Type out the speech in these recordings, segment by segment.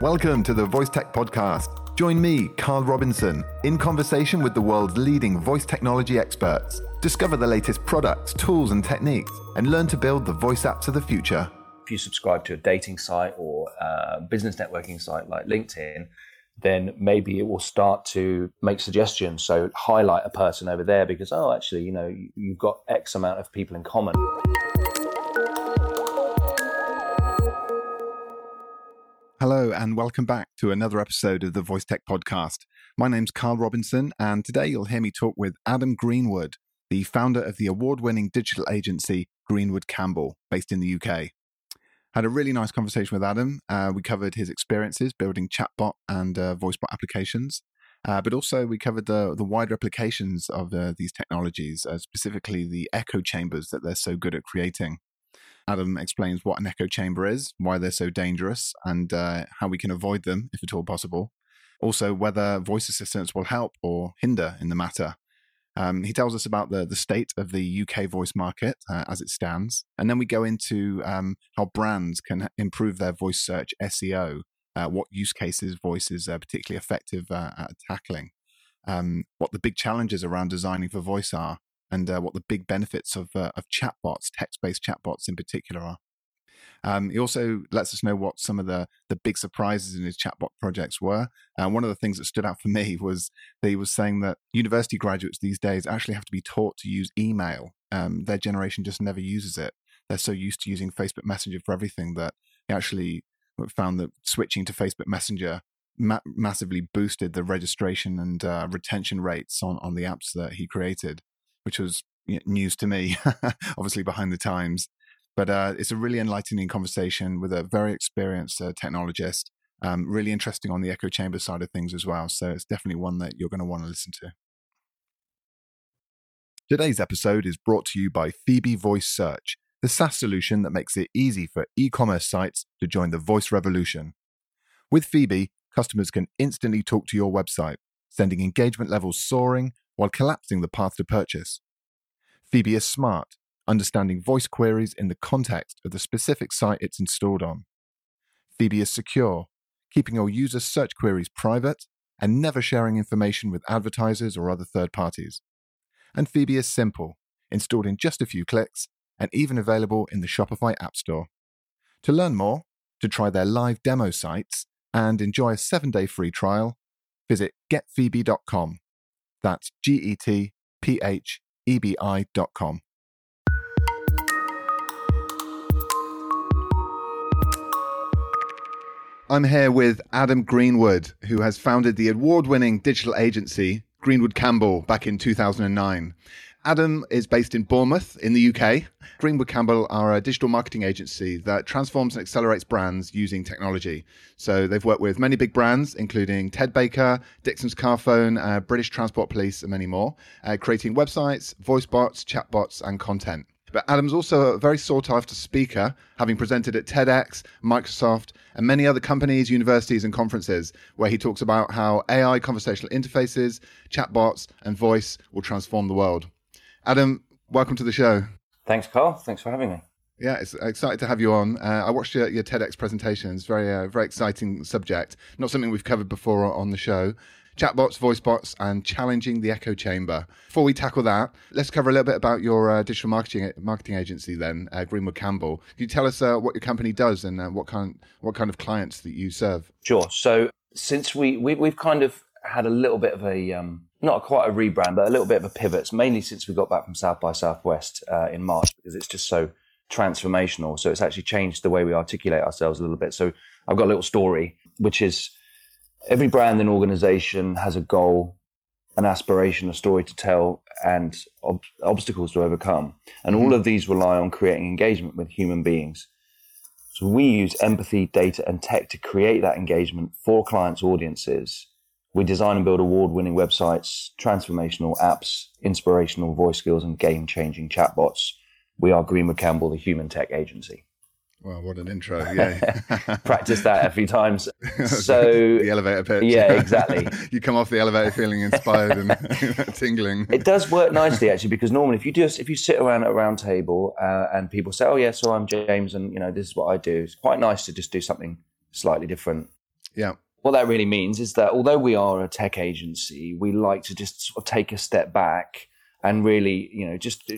Welcome to the Voice Tech Podcast. Join me, Carl Robinson, in conversation with the world's leading voice technology experts. Discover the latest products, tools, and techniques, and learn to build the voice apps of the future. If you subscribe to a dating site or a business networking site like LinkedIn, then maybe it will start to make suggestions. So highlight a person over there because, oh, actually, you know, you've got X amount of people in common. Hello, and welcome back to another episode of the Voice Tech Podcast. My name's Carl Robinson, and today you'll hear me talk with Adam Greenwood, the founder of the award winning digital agency Greenwood Campbell, based in the UK. Had a really nice conversation with Adam. Uh, we covered his experiences building chatbot and uh, voicebot applications, uh, but also we covered the, the wider applications of uh, these technologies, uh, specifically the echo chambers that they're so good at creating. Adam explains what an echo chamber is, why they're so dangerous, and uh, how we can avoid them if at all possible. Also, whether voice assistants will help or hinder in the matter. Um, he tells us about the, the state of the UK voice market uh, as it stands. And then we go into um, how brands can improve their voice search SEO, uh, what use cases voice is particularly effective uh, at tackling, um, what the big challenges around designing for voice are, and uh, what the big benefits of, uh, of chatbots, text based chatbots in particular, are. Um, he also lets us know what some of the, the big surprises in his chatbot projects were. Uh, one of the things that stood out for me was that he was saying that university graduates these days actually have to be taught to use email. Um, their generation just never uses it. They're so used to using Facebook Messenger for everything that he actually found that switching to Facebook Messenger ma- massively boosted the registration and uh, retention rates on, on the apps that he created which was news to me, obviously behind the times. But uh, it's a really enlightening conversation with a very experienced uh, technologist. Um, really interesting on the echo chamber side of things as well. So it's definitely one that you're going to want to listen to. Today's episode is brought to you by Phoebe Voice Search, the SaaS solution that makes it easy for e commerce sites to join the voice revolution. With Phoebe, customers can instantly talk to your website, sending engagement levels soaring while collapsing the path to purchase. Phoebe is smart, understanding voice queries in the context of the specific site it's installed on. Phoebe is secure, keeping your users' search queries private and never sharing information with advertisers or other third parties. And Phoebe is simple, installed in just a few clicks, and even available in the Shopify App Store. To learn more, to try their live demo sites, and enjoy a seven day free trial, visit getphoebe.com that's G E T P H E B I dot com. I'm here with Adam Greenwood, who has founded the award winning digital agency Greenwood Campbell back in 2009. Adam is based in Bournemouth in the UK. Greenwood Campbell are a digital marketing agency that transforms and accelerates brands using technology. So they've worked with many big brands, including Ted Baker, Dixons Carphone, uh, British Transport Police, and many more, uh, creating websites, voice bots, chatbots, and content. But Adam's also a very sought after speaker, having presented at TEDx, Microsoft, and many other companies, universities, and conferences, where he talks about how AI conversational interfaces, chatbots, and voice will transform the world. Adam, welcome to the show. Thanks, Carl. Thanks for having me. Yeah, it's excited to have you on. Uh, I watched your, your TEDx presentation. It's very, uh, very exciting subject. Not something we've covered before on the show. Chatbots, voice bots, and challenging the echo chamber. Before we tackle that, let's cover a little bit about your uh, digital marketing marketing agency. Then, uh, Greenwood Campbell. Can you tell us uh, what your company does and uh, what kind what kind of clients that you serve? Sure. So, since we, we we've kind of had a little bit of a um, not quite a rebrand, but a little bit of a pivot, mainly since we got back from South by Southwest uh, in March, because it's just so transformational. So it's actually changed the way we articulate ourselves a little bit. So I've got a little story, which is every brand and organization has a goal, an aspiration, a story to tell, and ob- obstacles to overcome. And all of these rely on creating engagement with human beings. So we use empathy, data, and tech to create that engagement for clients' audiences we design and build award winning websites, transformational apps, inspirational voice skills, and game changing chatbots. We are Greenwood Campbell, the human tech agency. Well, what an intro. Yeah. Practice that a few times. So the elevator pitch. Yeah, exactly. you come off the elevator feeling inspired and tingling. It does work nicely actually because normally if you just if you sit around at a round table uh, and people say, "Oh yeah, so I'm James and you know this is what I do." It's quite nice to just do something slightly different Yeah. What that really means is that although we are a tech agency, we like to just sort of take a step back and really, you know, just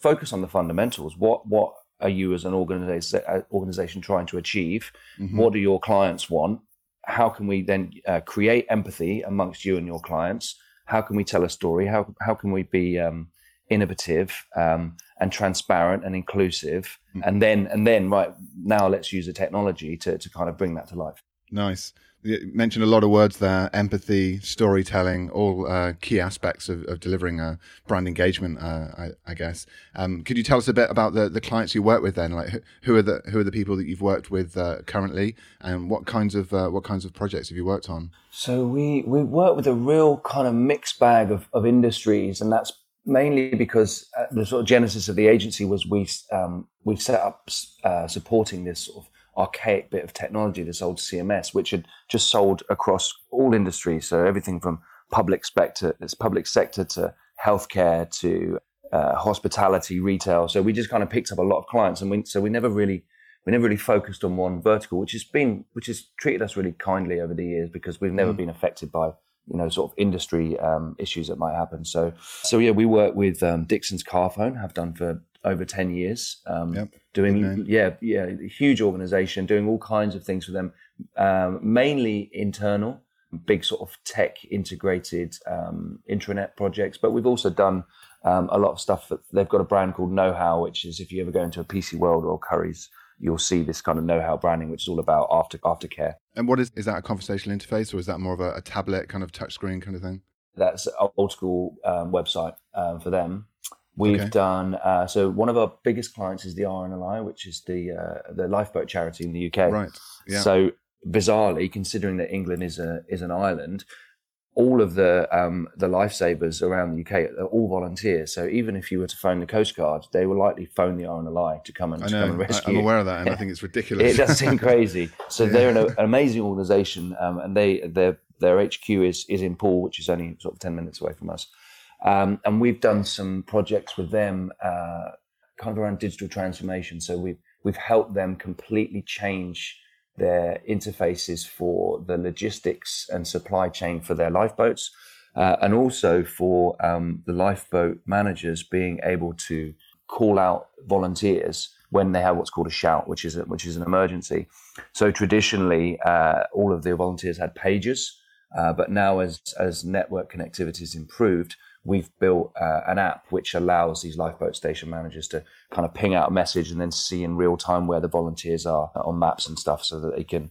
focus on the fundamentals. What what are you as an organization uh, organization trying to achieve? Mm-hmm. What do your clients want? How can we then uh, create empathy amongst you and your clients? How can we tell a story? How how can we be um, innovative um, and transparent and inclusive? Mm-hmm. And then and then right now, let's use the technology to to kind of bring that to life. Nice. You mentioned a lot of words there empathy, storytelling, all uh, key aspects of, of, delivering a brand engagement, uh, I, I, guess. Um, could you tell us a bit about the, the clients you work with then? Like, who are the who are the people that you've worked with uh, currently, and what kinds of uh, what kinds of projects have you worked on? So we we work with a real kind of mixed bag of, of industries, and that's mainly because uh, the sort of genesis of the agency was we um, we set up uh, supporting this sort of archaic bit of technology, this old CMS, which had just sold across all industries. So everything from public sector, this public sector to healthcare to uh, hospitality, retail. So we just kind of picked up a lot of clients, and we, so we never really we never really focused on one vertical, which has been which has treated us really kindly over the years because we've never mm. been affected by you know sort of industry um, issues that might happen. So so yeah, we work with um, Dixons Carphone, have done for over 10 years um, yep. doing yeah yeah huge organization doing all kinds of things for them um, mainly internal big sort of tech integrated um, intranet projects but we've also done um, a lot of stuff that they've got a brand called know how which is if you ever go into a pc world or Currys you'll see this kind of know how branding which is all about after aftercare. And what is is that a conversational interface or is that more of a, a tablet kind of touchscreen kind of thing? That's old school um, website um, for them We've okay. done uh, so. One of our biggest clients is the RNLI, which is the uh, the lifeboat charity in the UK. Right. Yeah. So bizarrely, considering that England is a is an island, all of the um, the lifesavers around the UK are all volunteers. So even if you were to phone the Coast Guard, they will likely phone the RNLI to come and, I know, to come and rescue. I'm aware of that, and I think it's ridiculous. it does seem crazy. So yeah. they're an, an amazing organisation, um, and they their their HQ is is in Poole, which is only sort of ten minutes away from us. Um, and we've done some projects with them, uh, kind of around digital transformation. So we've we've helped them completely change their interfaces for the logistics and supply chain for their lifeboats, uh, and also for um, the lifeboat managers being able to call out volunteers when they have what's called a shout, which is a, which is an emergency. So traditionally, uh, all of the volunteers had pages, uh, but now as as network connectivity has improved, we've built uh, an app which allows these lifeboat station managers to kind of ping out a message and then see in real time where the volunteers are on maps and stuff so that they can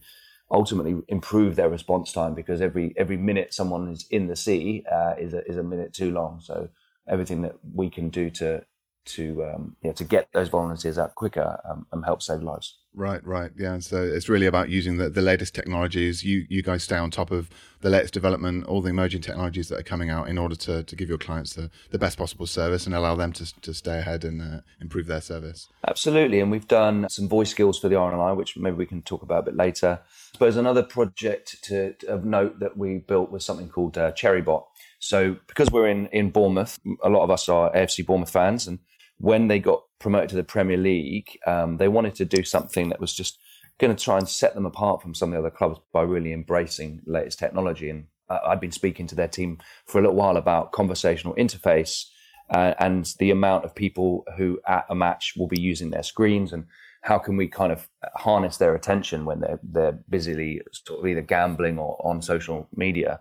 ultimately improve their response time because every every minute someone is in the sea uh, is a, is a minute too long. So everything that we can do to to um, yeah to get those volunteers out quicker um, and help save lives. Right, right, yeah. So it's really about using the, the latest technologies. You you guys stay on top of the latest development, all the emerging technologies that are coming out, in order to, to give your clients the, the best possible service and allow them to to stay ahead and uh, improve their service. Absolutely, and we've done some voice skills for the RNLI, which maybe we can talk about a bit later. I suppose another project to, to of note that we built was something called uh, Cherrybot. So because we're in in Bournemouth, a lot of us are AFC Bournemouth fans, and when they got promoted to the Premier League, um, they wanted to do something that was just going to try and set them apart from some of the other clubs by really embracing latest technology. And uh, I've been speaking to their team for a little while about conversational interface uh, and the amount of people who at a match will be using their screens and how can we kind of harness their attention when they're they're busily sort of either gambling or on social media.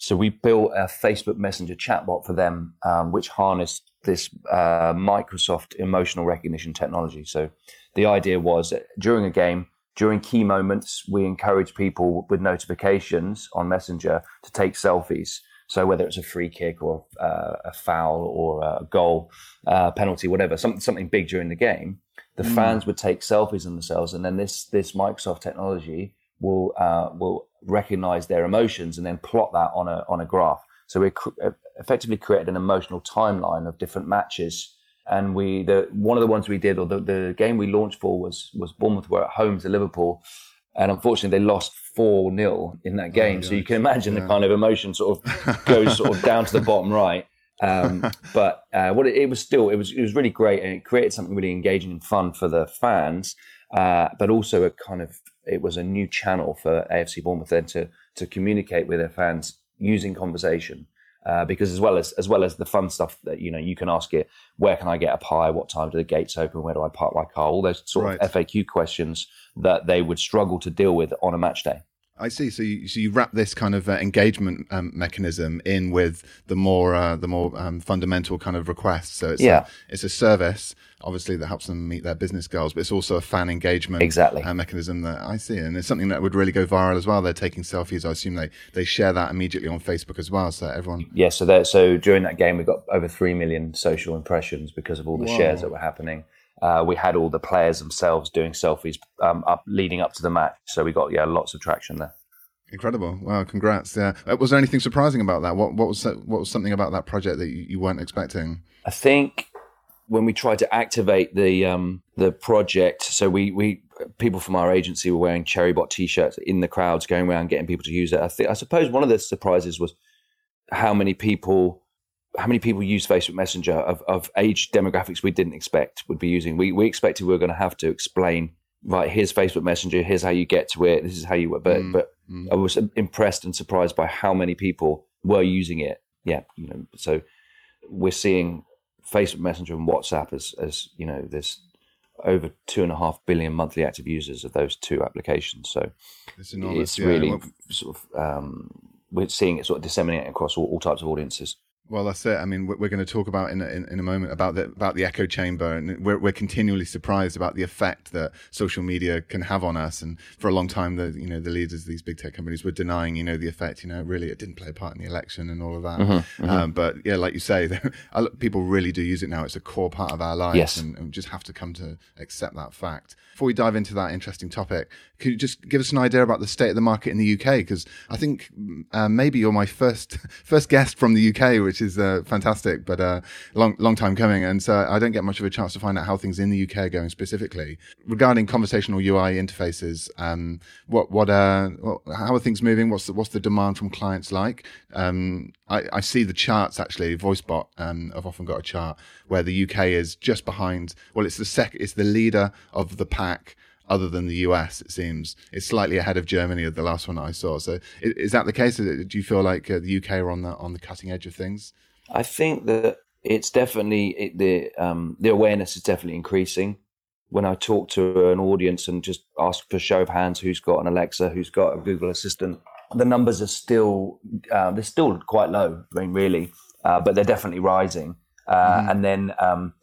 So we built a Facebook Messenger chatbot for them, um, which harnessed this uh, Microsoft emotional recognition technology. So the idea was that during a game, during key moments, we encourage people with notifications on Messenger to take selfies. So whether it's a free kick or uh, a foul or a goal, uh, penalty, whatever, something something big during the game, the mm. fans would take selfies of themselves, and then this this Microsoft technology will uh, will recognize their emotions and then plot that on a on a graph. So we cr- effectively created an emotional timeline of different matches. And we, the one of the ones we did, or the, the game we launched for was was Bournemouth were at home to Liverpool, and unfortunately they lost four 0 in that game. Oh, so you can imagine yeah. the kind of emotion sort of goes sort of down to the bottom right. Um, but uh, what it, it, was still, it was it was really great, and it created something really engaging and fun for the fans, uh, but also a kind of it was a new channel for AFC Bournemouth then to to communicate with their fans using conversation. Uh, because as well as as well as the fun stuff that you know you can ask it where can I get a pie what time do the gates open where do I park my car all those sort right. of FAQ questions that they would struggle to deal with on a match day. I see. So you, so you wrap this kind of uh, engagement um, mechanism in with the more uh, the more um, fundamental kind of requests. So it's yeah. a, it's a service, obviously, that helps them meet their business goals, but it's also a fan engagement exactly. Uh, mechanism that I see, and it's something that would really go viral as well. They're taking selfies. I assume they they share that immediately on Facebook as well, so everyone. Yeah. So so during that game, we got over three million social impressions because of all the Whoa. shares that were happening. Uh, we had all the players themselves doing selfies um, up leading up to the match, so we got yeah lots of traction there. Incredible! Wow, congrats! Yeah, uh, was there anything surprising about that? What what was what was something about that project that you, you weren't expecting? I think when we tried to activate the um, the project, so we we people from our agency were wearing Cherrybot t-shirts in the crowds, going around getting people to use it. I think I suppose one of the surprises was how many people how many people use Facebook Messenger of, of age demographics we didn't expect would be using. We we expected we were going to have to explain right. Here's Facebook Messenger. Here's how you get to it. This is how you. But mm, but mm. I was impressed and surprised by how many people were using it. Yeah, you know. So we're seeing Facebook Messenger and WhatsApp as as you know. There's over two and a half billion monthly active users of those two applications. So it's, it's really well, sort of um, we're seeing it sort of disseminating across all, all types of audiences. Well, that's it. I mean, we're going to talk about in a, in, a moment about the about the echo chamber, and we're we're continually surprised about the effect that social media can have on us. And for a long time, the you know the leaders of these big tech companies were denying you know the effect. You know, really, it didn't play a part in the election and all of that. Mm-hmm, mm-hmm. Um, but yeah, like you say, people really do use it now. It's a core part of our lives, yes. and, and just have to come to accept that fact. Before we dive into that interesting topic, could you just give us an idea about the state of the market in the UK? Because I think uh, maybe you're my first first guest from the UK, which is uh, fantastic, but uh, long long time coming. And so I don't get much of a chance to find out how things in the UK are going specifically regarding conversational UI interfaces. Um, what what uh, how are things moving? What's the, what's the demand from clients like? Um, I, I, see the charts actually. VoiceBot, um, I've often got a chart where the UK is just behind. Well, it's the sec, it's the leader of the pack other than the US, it seems. It's slightly ahead of Germany, at the last one I saw. So is, is that the case? Do you feel like uh, the UK are on the on the cutting edge of things? I think that it's definitely it, the um, the awareness is definitely increasing. When I talk to an audience and just ask for show of hands, who's got an Alexa, who's got a Google Assistant, the numbers are still uh, they're still quite low. I mean, really, uh, but they're definitely rising. Uh, mm-hmm. And then um,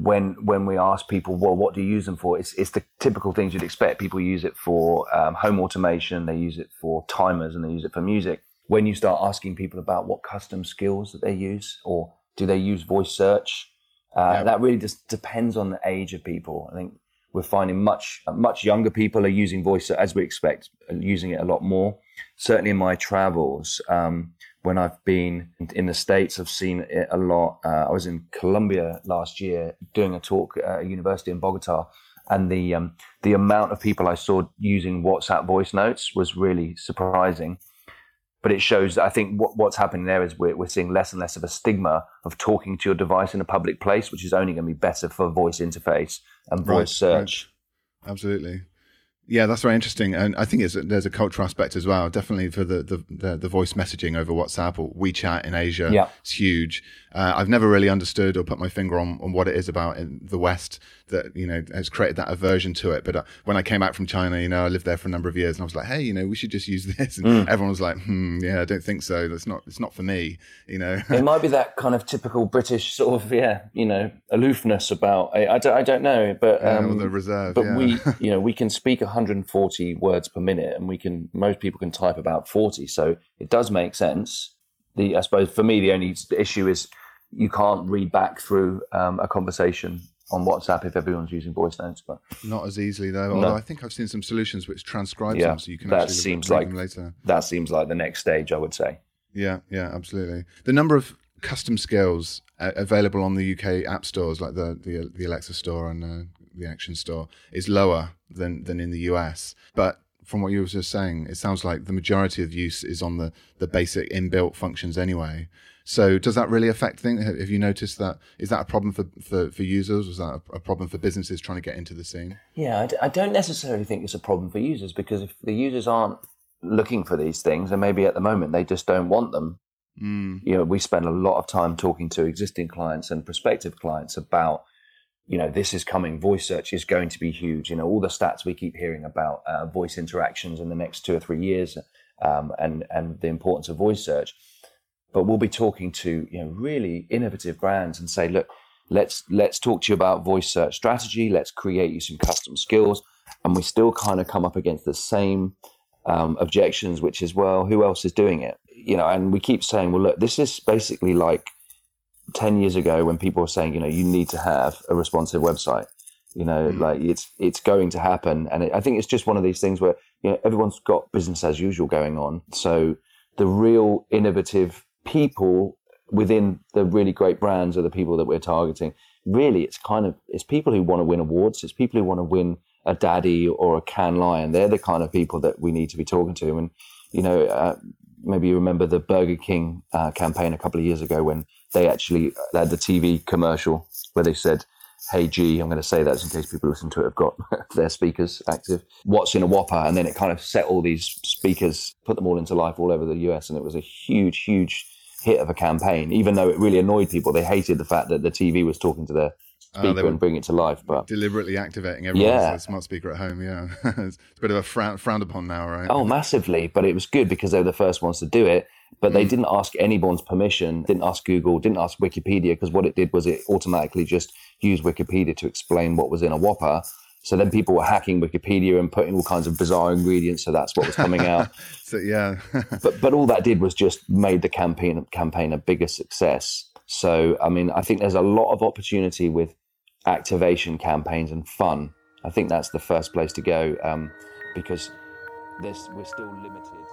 when when we ask people, well, what do you use them for? It's it's the typical things you'd expect. People use it for um, home automation, they use it for timers, and they use it for music. When you start asking people about what custom skills that they use, or do they use voice search, uh, yeah. that really just depends on the age of people. I think we're finding much much younger people are using voice as we expect, using it a lot more. Certainly in my travels, um, when I've been in the States, I've seen it a lot. Uh, I was in Colombia last year doing a talk at a university in Bogota, and the um, the amount of people I saw using WhatsApp voice notes was really surprising. But it shows, that I think, what, what's happening there is we're, we're seeing less and less of a stigma of talking to your device in a public place, which is only going to be better for voice interface and voice right, search. Right. Absolutely. Yeah, that's very interesting, and I think there's a cultural aspect as well. Definitely for the, the, the, the, voice messaging over WhatsApp or WeChat in Asia, yeah. it's huge. Uh, I've never really understood or put my finger on, on what it is about in the West that you know has created that aversion to it. But uh, when I came back from China, you know, I lived there for a number of years, and I was like, hey, you know, we should just use this, and mm. everyone was like, hmm, yeah, I don't think so. That's not it's not for me, you know. it might be that kind of typical British sort of yeah, you know, aloofness about I, I, don't, I don't know, but um, yeah, the reserve. But yeah. we you know we can speak 140 words per minute, and we can most people can type about 40, so it does make sense. The I suppose for me the only issue is you can't read back through um, a conversation on WhatsApp if everyone's using voice notes. But not as easily though. Although I think I've seen some solutions which transcribe yeah, them so you can that seems like later. That seems like the next stage, I would say. Yeah, yeah, absolutely. The number of custom skills uh, available on the UK app stores, like the the, the Alexa store and uh, the Action store, is lower than than in the US, but from what you were just saying, it sounds like the majority of use is on the the basic inbuilt functions anyway. So does that really affect things? Have you noticed that? Is that a problem for, for, for users? Was that a, problem for businesses trying to get into the scene? Yeah, I d- I don't necessarily think it's a problem for users because if the users aren't looking for these things, and maybe at the moment they just don't want them, mm. you know, we spend a lot of time talking to existing clients and prospective clients about you know, this is coming. Voice search is going to be huge. You know, all the stats we keep hearing about uh, voice interactions in the next two or three years, um, and and the importance of voice search. But we'll be talking to you know really innovative brands and say, look, let's let's talk to you about voice search strategy. Let's create you some custom skills, and we still kind of come up against the same um, objections, which is, well, who else is doing it? You know, and we keep saying, well, look, this is basically like 10 years ago when people were saying, you know, you need to have a responsive website. You know, mm. like it's it's going to happen, and it, I think it's just one of these things where you know everyone's got business as usual going on. So the real innovative people within the really great brands are the people that we're targeting. Really, it's kind of it's people who want to win awards. It's people who want to win a D&AD or a Cannes Lion. They're the kind of people that we need to be talking to. And you know, uh, maybe you remember the Burger King uh, campaign a couple of years ago when they actually had the TV commercial where they said, Hey G, I'm going to say that in case people listen to it have got their speakers active. What's in a Whopper? And then it kind of set all these speakers, put them all into life all over the US. And it was a huge, huge hit of a campaign, even though it really annoyed people. They hated the fact that the TV was talking to their oh, speaker and bring it to life. But deliberately activating everyone's yeah. smart speaker at home. Yeah, it's a bit of a frown, frowned upon now, right? Oh, massively. But it was good because they were the first ones to do it. But they mm. didn't ask anyone's permission, didn't ask Google, didn't ask Wikipedia, because what it did was it automatically just used Wikipedia to explain what was in a Whopper. So then people were hacking Wikipedia and putting all kinds of bizarre ingredients. So that's what was coming out. so yeah, but but all that did was just made the campaign campaign a bigger success. So I mean, I think there's a lot of opportunity with activation campaigns and fun. I think that's the first place to go um, because there's, we're still limited.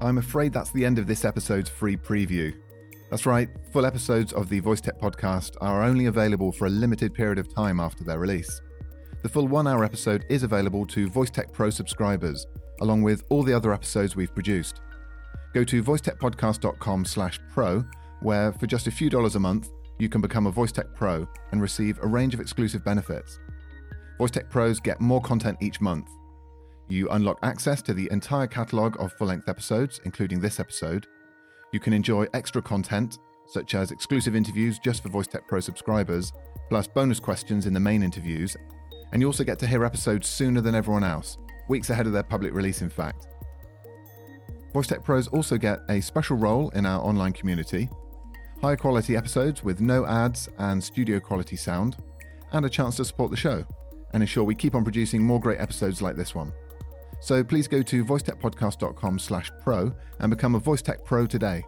I'm afraid that's the end of this episode's free preview. That's right, full episodes of the Voice Tech podcast are only available for a limited period of time after their release. The full one hour episode is available to Voice Tech Pro subscribers, along with all the other episodes we've produced. Go to voicetechpodcast.com slash pro, where for just a few dollars a month, you can become a Voice Tech Pro and receive a range of exclusive benefits. Voice Tech Pros get more content each month, you unlock access to the entire catalogue of full length episodes, including this episode. You can enjoy extra content, such as exclusive interviews just for Voice Tech Pro subscribers, plus bonus questions in the main interviews. And you also get to hear episodes sooner than everyone else, weeks ahead of their public release, in fact. Voice Tech Pros also get a special role in our online community, higher quality episodes with no ads and studio quality sound, and a chance to support the show and ensure we keep on producing more great episodes like this one. So please go to voicetechpodcast.com slash pro and become a VoiceTech Pro today.